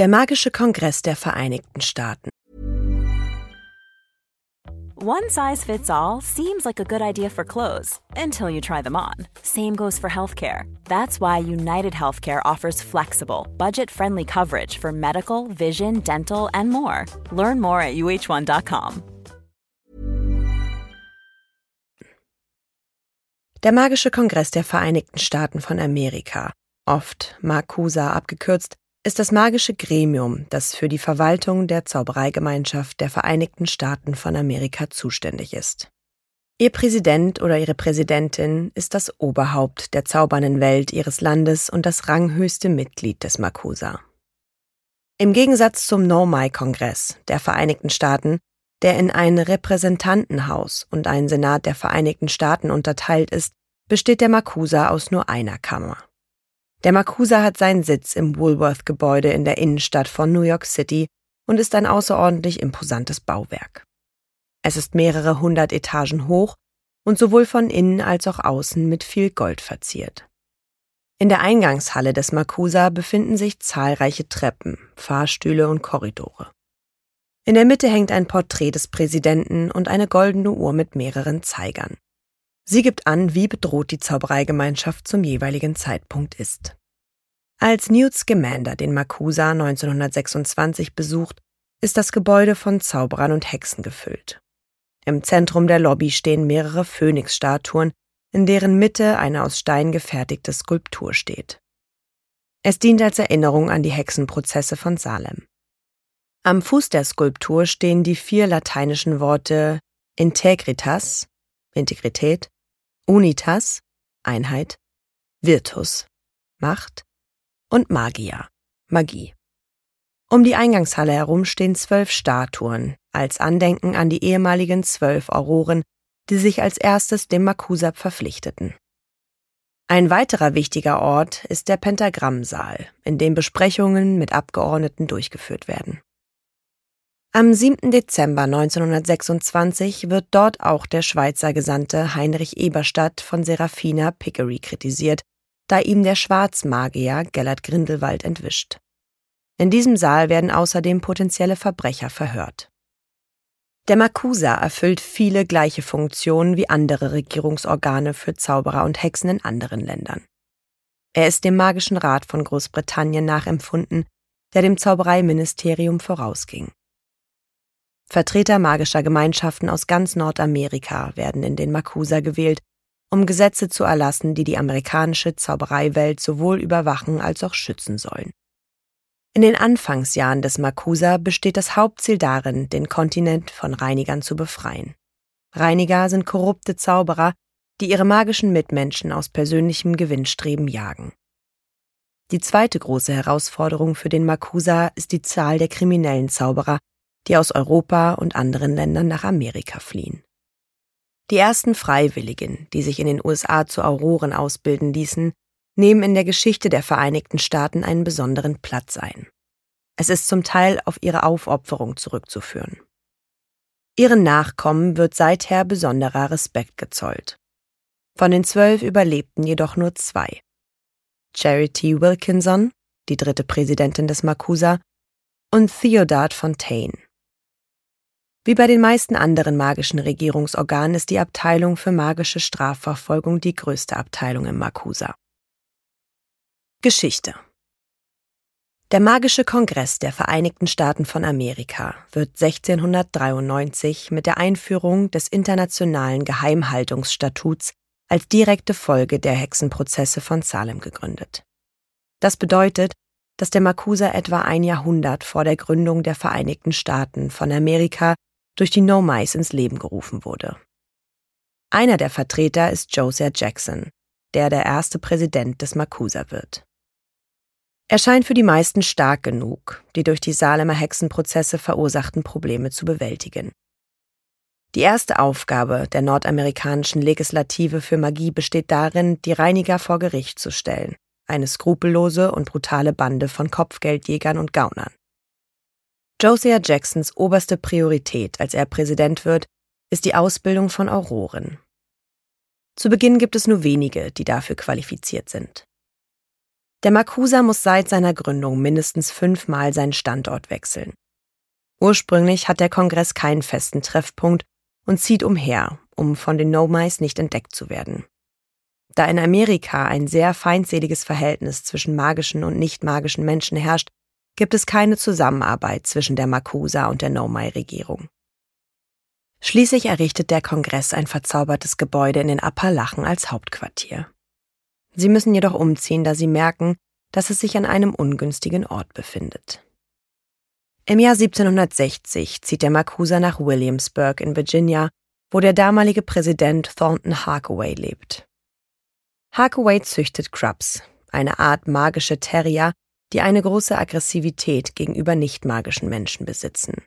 Der Magische Kongress der Vereinigten Staaten. One size fits all seems like a good idea for clothes until you try them on. Same goes for healthcare. That's why United Healthcare offers flexible, budget friendly coverage for medical, vision, dental, and more. Learn more at uh1.com. Der Magische Kongress der Vereinigten Staaten von Amerika, oft MACUSA abgekürzt, ist das magische Gremium, das für die Verwaltung der Zaubereigemeinschaft der Vereinigten Staaten von Amerika zuständig ist. Ihr Präsident oder ihre Präsidentin ist das Oberhaupt der zaubernden Welt ihres Landes und das ranghöchste Mitglied des Makusa. Im Gegensatz zum No-Mai-Kongress der Vereinigten Staaten, der in ein Repräsentantenhaus und einen Senat der Vereinigten Staaten unterteilt ist, besteht der Makusa aus nur einer Kammer. Der Makusa hat seinen Sitz im Woolworth-Gebäude in der Innenstadt von New York City und ist ein außerordentlich imposantes Bauwerk. Es ist mehrere hundert Etagen hoch und sowohl von innen als auch außen mit viel Gold verziert. In der Eingangshalle des Makusa befinden sich zahlreiche Treppen, Fahrstühle und Korridore. In der Mitte hängt ein Porträt des Präsidenten und eine goldene Uhr mit mehreren Zeigern. Sie gibt an, wie bedroht die Zaubereigemeinschaft zum jeweiligen Zeitpunkt ist. Als Newt Scamander den Makusa 1926 besucht, ist das Gebäude von Zauberern und Hexen gefüllt. Im Zentrum der Lobby stehen mehrere Phönixstatuen, in deren Mitte eine aus Stein gefertigte Skulptur steht. Es dient als Erinnerung an die Hexenprozesse von Salem. Am Fuß der Skulptur stehen die vier lateinischen Worte Integritas, Integrität, Unitas, Einheit, Virtus, Macht und Magia, Magie. Um die Eingangshalle herum stehen zwölf Statuen, als Andenken an die ehemaligen zwölf Auroren, die sich als erstes dem Makusab verpflichteten. Ein weiterer wichtiger Ort ist der Pentagrammsaal, in dem Besprechungen mit Abgeordneten durchgeführt werden. Am 7. Dezember 1926 wird dort auch der Schweizer Gesandte Heinrich Eberstadt von Serafina Pickery kritisiert, da ihm der Schwarzmagier Gellert Grindelwald entwischt. In diesem Saal werden außerdem potenzielle Verbrecher verhört. Der Makusa erfüllt viele gleiche Funktionen wie andere Regierungsorgane für Zauberer und Hexen in anderen Ländern. Er ist dem Magischen Rat von Großbritannien nachempfunden, der dem Zaubereiministerium vorausging. Vertreter magischer Gemeinschaften aus ganz Nordamerika werden in den Makusa gewählt, um Gesetze zu erlassen, die die amerikanische Zaubereiwelt sowohl überwachen als auch schützen sollen. In den Anfangsjahren des Makusa besteht das Hauptziel darin, den Kontinent von Reinigern zu befreien. Reiniger sind korrupte Zauberer, die ihre magischen Mitmenschen aus persönlichem Gewinnstreben jagen. Die zweite große Herausforderung für den Makusa ist die Zahl der kriminellen Zauberer, die aus Europa und anderen Ländern nach Amerika fliehen. Die ersten Freiwilligen, die sich in den USA zu Auroren ausbilden ließen, nehmen in der Geschichte der Vereinigten Staaten einen besonderen Platz ein. Es ist zum Teil auf ihre Aufopferung zurückzuführen. Ihren Nachkommen wird seither besonderer Respekt gezollt. Von den zwölf überlebten jedoch nur zwei. Charity Wilkinson, die dritte Präsidentin des Makusa, und Theodard Fontaine, wie bei den meisten anderen magischen Regierungsorganen ist die Abteilung für magische Strafverfolgung die größte Abteilung im Makusa. Geschichte Der Magische Kongress der Vereinigten Staaten von Amerika wird 1693 mit der Einführung des Internationalen Geheimhaltungsstatuts als direkte Folge der Hexenprozesse von Salem gegründet. Das bedeutet, dass der Makusa etwa ein Jahrhundert vor der Gründung der Vereinigten Staaten von Amerika durch die No Mice ins Leben gerufen wurde. Einer der Vertreter ist Josiah Jackson, der der erste Präsident des Makusa wird. Er scheint für die meisten stark genug, die durch die Salemer Hexenprozesse verursachten Probleme zu bewältigen. Die erste Aufgabe der nordamerikanischen Legislative für Magie besteht darin, die Reiniger vor Gericht zu stellen, eine skrupellose und brutale Bande von Kopfgeldjägern und Gaunern. Josiah Jacksons oberste Priorität, als er Präsident wird, ist die Ausbildung von Auroren. Zu Beginn gibt es nur wenige, die dafür qualifiziert sind. Der Makusa muss seit seiner Gründung mindestens fünfmal seinen Standort wechseln. Ursprünglich hat der Kongress keinen festen Treffpunkt und zieht umher, um von den Nomais nicht entdeckt zu werden. Da in Amerika ein sehr feindseliges Verhältnis zwischen magischen und nicht magischen Menschen herrscht, gibt es keine Zusammenarbeit zwischen der Makusa und der Nomai-Regierung. Schließlich errichtet der Kongress ein verzaubertes Gebäude in den Appalachen als Hauptquartier. Sie müssen jedoch umziehen, da sie merken, dass es sich an einem ungünstigen Ort befindet. Im Jahr 1760 zieht der Makusa nach Williamsburg in Virginia, wo der damalige Präsident Thornton Harkaway lebt. Harkaway züchtet Krabs, eine Art magische Terrier, die eine große Aggressivität gegenüber nicht-magischen Menschen besitzen.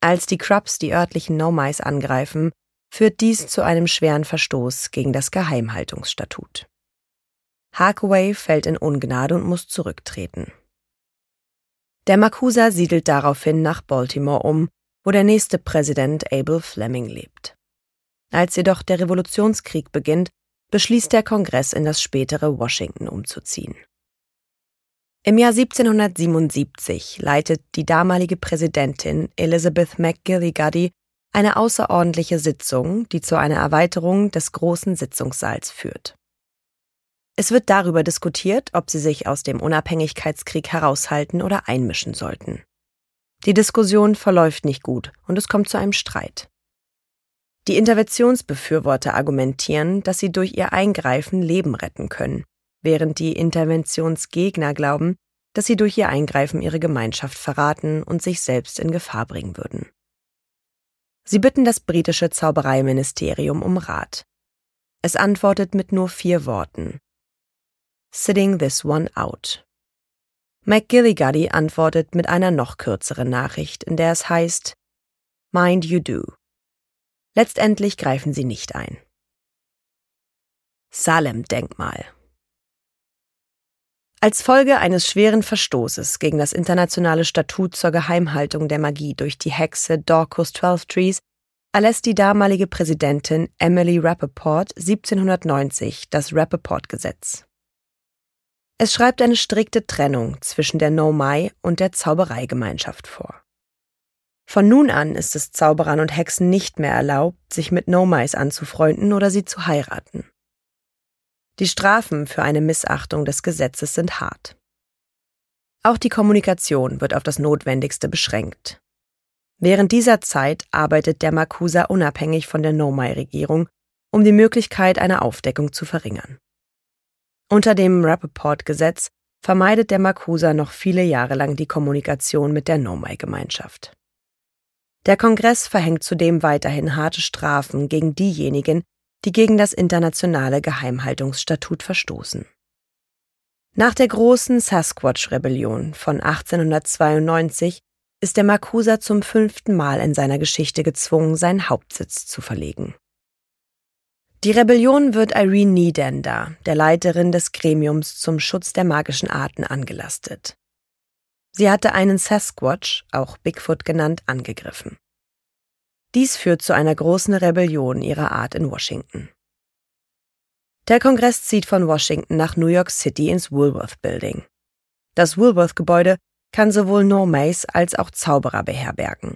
Als die Krabs die örtlichen Nomais angreifen, führt dies zu einem schweren Verstoß gegen das Geheimhaltungsstatut. Harkaway fällt in Ungnade und muss zurücktreten. Der Makusa siedelt daraufhin nach Baltimore um, wo der nächste Präsident Abel Fleming lebt. Als jedoch der Revolutionskrieg beginnt, beschließt der Kongress in das spätere Washington umzuziehen. Im Jahr 1777 leitet die damalige Präsidentin Elizabeth McGillicuddy eine außerordentliche Sitzung, die zu einer Erweiterung des großen Sitzungssaals führt. Es wird darüber diskutiert, ob sie sich aus dem Unabhängigkeitskrieg heraushalten oder einmischen sollten. Die Diskussion verläuft nicht gut und es kommt zu einem Streit. Die Interventionsbefürworter argumentieren, dass sie durch ihr Eingreifen Leben retten können, während die Interventionsgegner glauben, dass sie durch ihr Eingreifen ihre Gemeinschaft verraten und sich selbst in Gefahr bringen würden. Sie bitten das britische Zaubereiministerium um Rat. Es antwortet mit nur vier Worten. Sitting this one out. McGilliguddy antwortet mit einer noch kürzeren Nachricht, in der es heißt Mind you do. Letztendlich greifen sie nicht ein. Salem-Denkmal Als Folge eines schweren Verstoßes gegen das internationale Statut zur Geheimhaltung der Magie durch die Hexe Dorcas Twelvetrees erlässt die damalige Präsidentin Emily Rappaport 1790 das Rappaport-Gesetz. Es schreibt eine strikte Trennung zwischen der No-Mai und der Zaubereigemeinschaft vor. Von nun an ist es Zauberern und Hexen nicht mehr erlaubt, sich mit No-Mais anzufreunden oder sie zu heiraten. Die Strafen für eine Missachtung des Gesetzes sind hart. Auch die Kommunikation wird auf das Notwendigste beschränkt. Während dieser Zeit arbeitet der Makusa unabhängig von der No-Mai-Regierung, um die Möglichkeit einer Aufdeckung zu verringern. Unter dem Rappaport-Gesetz vermeidet der Makusa noch viele Jahre lang die Kommunikation mit der Nomai-Gemeinschaft. Der Kongress verhängt zudem weiterhin harte Strafen gegen diejenigen, die gegen das internationale Geheimhaltungsstatut verstoßen. Nach der großen Sasquatch-Rebellion von 1892 ist der Makusa zum fünften Mal in seiner Geschichte gezwungen, seinen Hauptsitz zu verlegen. Die Rebellion wird Irene Niedender, der Leiterin des Gremiums zum Schutz der magischen Arten, angelastet. Sie hatte einen Sasquatch, auch Bigfoot genannt, angegriffen. Dies führt zu einer großen Rebellion ihrer Art in Washington. Der Kongress zieht von Washington nach New York City ins Woolworth Building. Das Woolworth-Gebäude kann sowohl Normays als auch Zauberer beherbergen.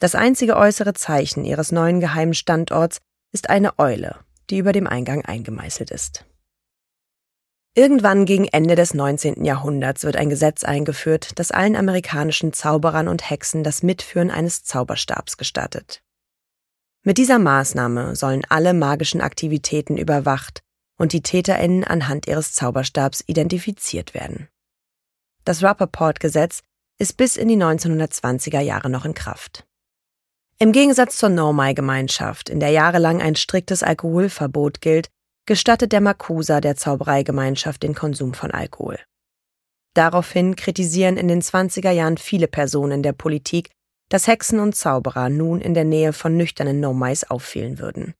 Das einzige äußere Zeichen ihres neuen geheimen Standorts ist eine Eule, die über dem Eingang eingemeißelt ist. Irgendwann gegen Ende des 19. Jahrhunderts wird ein Gesetz eingeführt, das allen amerikanischen Zauberern und Hexen das Mitführen eines Zauberstabs gestattet. Mit dieser Maßnahme sollen alle magischen Aktivitäten überwacht und die TäterInnen anhand ihres Zauberstabs identifiziert werden. Das Rappaport-Gesetz ist bis in die 1920er Jahre noch in Kraft. Im Gegensatz zur Normai-Gemeinschaft, in der jahrelang ein striktes Alkoholverbot gilt, gestattet der Makusa der Zaubereigemeinschaft den Konsum von Alkohol. Daraufhin kritisieren in den 20er Jahren viele Personen der Politik, dass Hexen und Zauberer nun in der Nähe von nüchternen Nomais auffielen würden.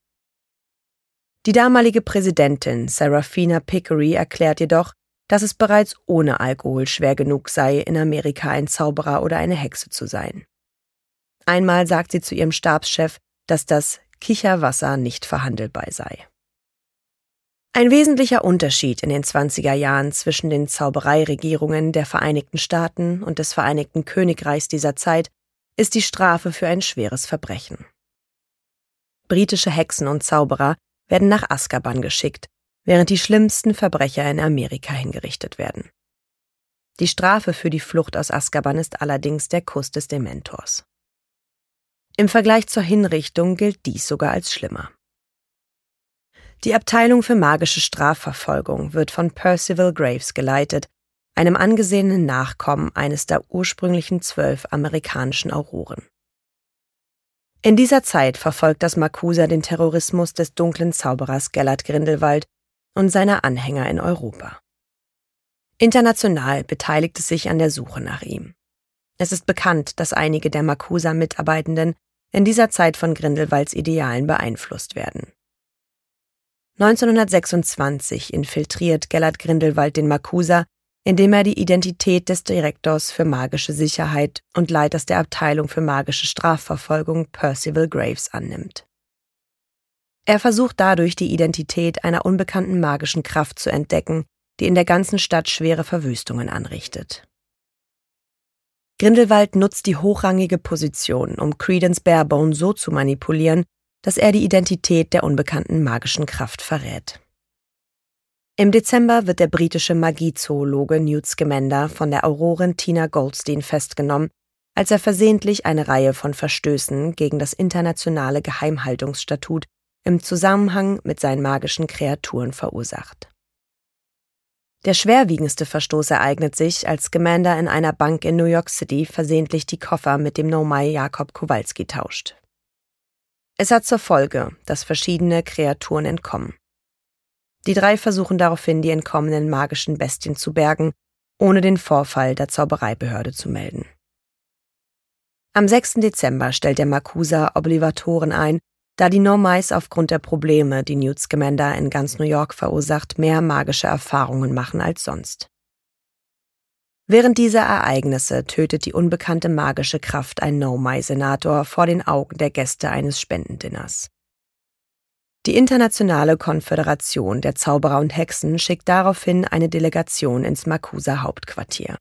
Die damalige Präsidentin Serafina Pickery erklärt jedoch, dass es bereits ohne Alkohol schwer genug sei, in Amerika ein Zauberer oder eine Hexe zu sein. Einmal sagt sie zu ihrem Stabschef, dass das Kicherwasser nicht verhandelbar sei. Ein wesentlicher Unterschied in den 20er Jahren zwischen den Zaubereiregierungen der Vereinigten Staaten und des Vereinigten Königreichs dieser Zeit ist die Strafe für ein schweres Verbrechen. Britische Hexen und Zauberer werden nach Azkaban geschickt, während die schlimmsten Verbrecher in Amerika hingerichtet werden. Die Strafe für die Flucht aus Azkaban ist allerdings der Kuss des Dementors. Im Vergleich zur Hinrichtung gilt dies sogar als schlimmer. Die Abteilung für magische Strafverfolgung wird von Percival Graves geleitet, einem angesehenen Nachkommen eines der ursprünglichen zwölf amerikanischen Auroren. In dieser Zeit verfolgt das Makusa den Terrorismus des dunklen Zauberers Gellert Grindelwald und seiner Anhänger in Europa. International beteiligt es sich an der Suche nach ihm. Es ist bekannt, dass einige der Makusa-Mitarbeitenden in dieser Zeit von Grindelwalds Idealen beeinflusst werden. 1926 infiltriert Gellert Grindelwald den Makusa, indem er die Identität des Direktors für magische Sicherheit und Leiters der Abteilung für magische Strafverfolgung Percival Graves annimmt. Er versucht dadurch die Identität einer unbekannten magischen Kraft zu entdecken, die in der ganzen Stadt schwere Verwüstungen anrichtet. Grindelwald nutzt die hochrangige Position, um Credence Barebone so zu manipulieren, dass er die Identität der unbekannten magischen Kraft verrät. Im Dezember wird der britische Magiezoologe Newt Scamander von der Aurorin Tina Goldstein festgenommen, als er versehentlich eine Reihe von Verstößen gegen das internationale Geheimhaltungsstatut im Zusammenhang mit seinen magischen Kreaturen verursacht. Der schwerwiegendste Verstoß ereignet sich, als Scamander in einer Bank in New York City versehentlich die Koffer mit dem Nomai Jakob Kowalski tauscht. Es hat zur Folge, dass verschiedene Kreaturen entkommen. Die drei versuchen daraufhin, die entkommenen magischen Bestien zu bergen, ohne den Vorfall der Zaubereibehörde zu melden. Am 6. Dezember stellt der Makusa Obligatoren ein, da die Normais aufgrund der Probleme, die Newt Scamander in ganz New York verursacht, mehr magische Erfahrungen machen als sonst. Während dieser Ereignisse tötet die unbekannte magische Kraft einen No-Mai-Senator vor den Augen der Gäste eines Spendendinners. Die Internationale Konföderation der Zauberer und Hexen schickt daraufhin eine Delegation ins Makusa-Hauptquartier.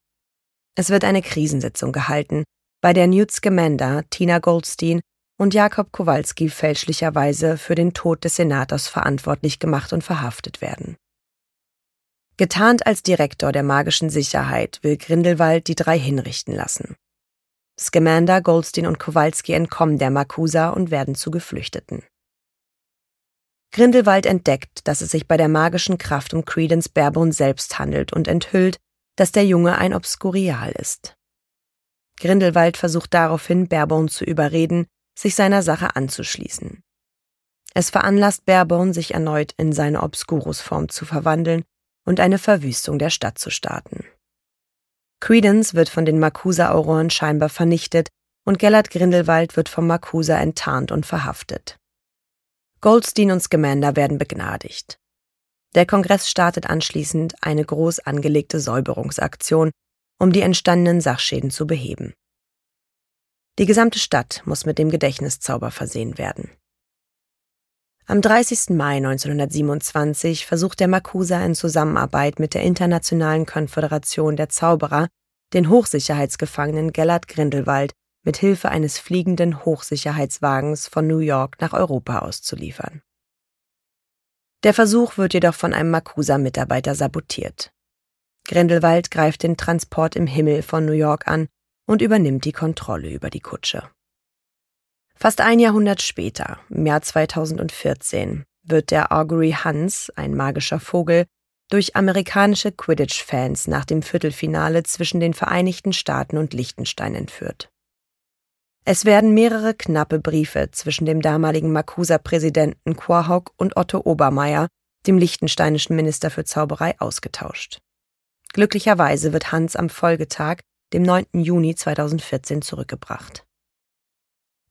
Es wird eine Krisensitzung gehalten, bei der Newt Scamander, Tina Goldstein und Jakob Kowalski fälschlicherweise für den Tod des Senators verantwortlich gemacht und verhaftet werden. Getarnt als Direktor der magischen Sicherheit will Grindelwald die drei hinrichten lassen. Scamander, Goldstein und Kowalski entkommen der Makusa und werden zu Geflüchteten. Grindelwald entdeckt, dass es sich bei der magischen Kraft um Credence Barebone selbst handelt und enthüllt, dass der Junge ein Obskurial ist. Grindelwald versucht daraufhin, Barebone zu überreden, sich seiner Sache anzuschließen. Es veranlasst Barebone, sich erneut in seine Obscurus-Form zu verwandeln und eine Verwüstung der Stadt zu starten. Credence wird von den Makusa-Auroren scheinbar vernichtet und Gellert Grindelwald wird vom Makusa enttarnt und verhaftet. Goldstein und Scamander werden begnadigt. Der Kongress startet anschließend eine groß angelegte Säuberungsaktion, um die entstandenen Sachschäden zu beheben. Die gesamte Stadt muss mit dem Gedächtniszauber versehen werden. Am 30. Mai 1927 versucht der Makusa in Zusammenarbeit mit der Internationalen Konföderation der Zauberer, den Hochsicherheitsgefangenen Gellert Grindelwald mit Hilfe eines fliegenden Hochsicherheitswagens von New York nach Europa auszuliefern. Der Versuch wird jedoch von einem Makusa-Mitarbeiter sabotiert. Grindelwald greift den Transport im Himmel von New York an und übernimmt die Kontrolle über die Kutsche. Fast ein Jahrhundert später, im Jahr 2014, wird der Augury Hans, ein magischer Vogel, durch amerikanische Quidditch-Fans nach dem Viertelfinale zwischen den Vereinigten Staaten und Liechtenstein entführt. Es werden mehrere knappe Briefe zwischen dem damaligen Makusa-Präsidenten Quahog und Otto Obermeier, dem liechtensteinischen Minister für Zauberei, ausgetauscht. Glücklicherweise wird Hans am Folgetag, dem 9. Juni 2014, zurückgebracht.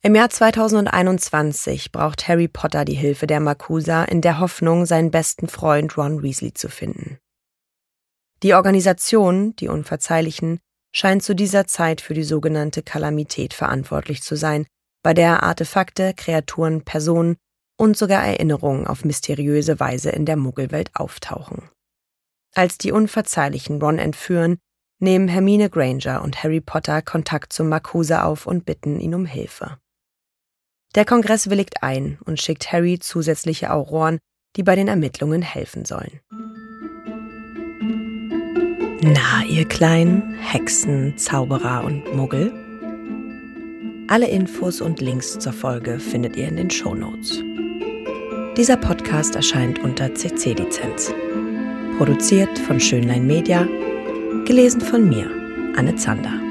Im Jahr 2021 braucht Harry Potter die Hilfe der Makusa in der Hoffnung, seinen besten Freund Ron Weasley zu finden. Die Organisation, die Unverzeihlichen, scheint zu dieser Zeit für die sogenannte Kalamität verantwortlich zu sein, bei der Artefakte, Kreaturen, Personen und sogar Erinnerungen auf mysteriöse Weise in der Muggelwelt auftauchen. Als die Unverzeihlichen Ron entführen, nehmen Hermine Granger und Harry Potter Kontakt zum Marcuse auf und bitten ihn um Hilfe. Der Kongress willigt ein und schickt Harry zusätzliche Auroren, die bei den Ermittlungen helfen sollen. Na, ihr kleinen Hexen, Zauberer und Muggel? Alle Infos und Links zur Folge findet ihr in den Show Notes. Dieser Podcast erscheint unter CC-Lizenz. Produziert von Schönlein Media, gelesen von mir, Anne Zander.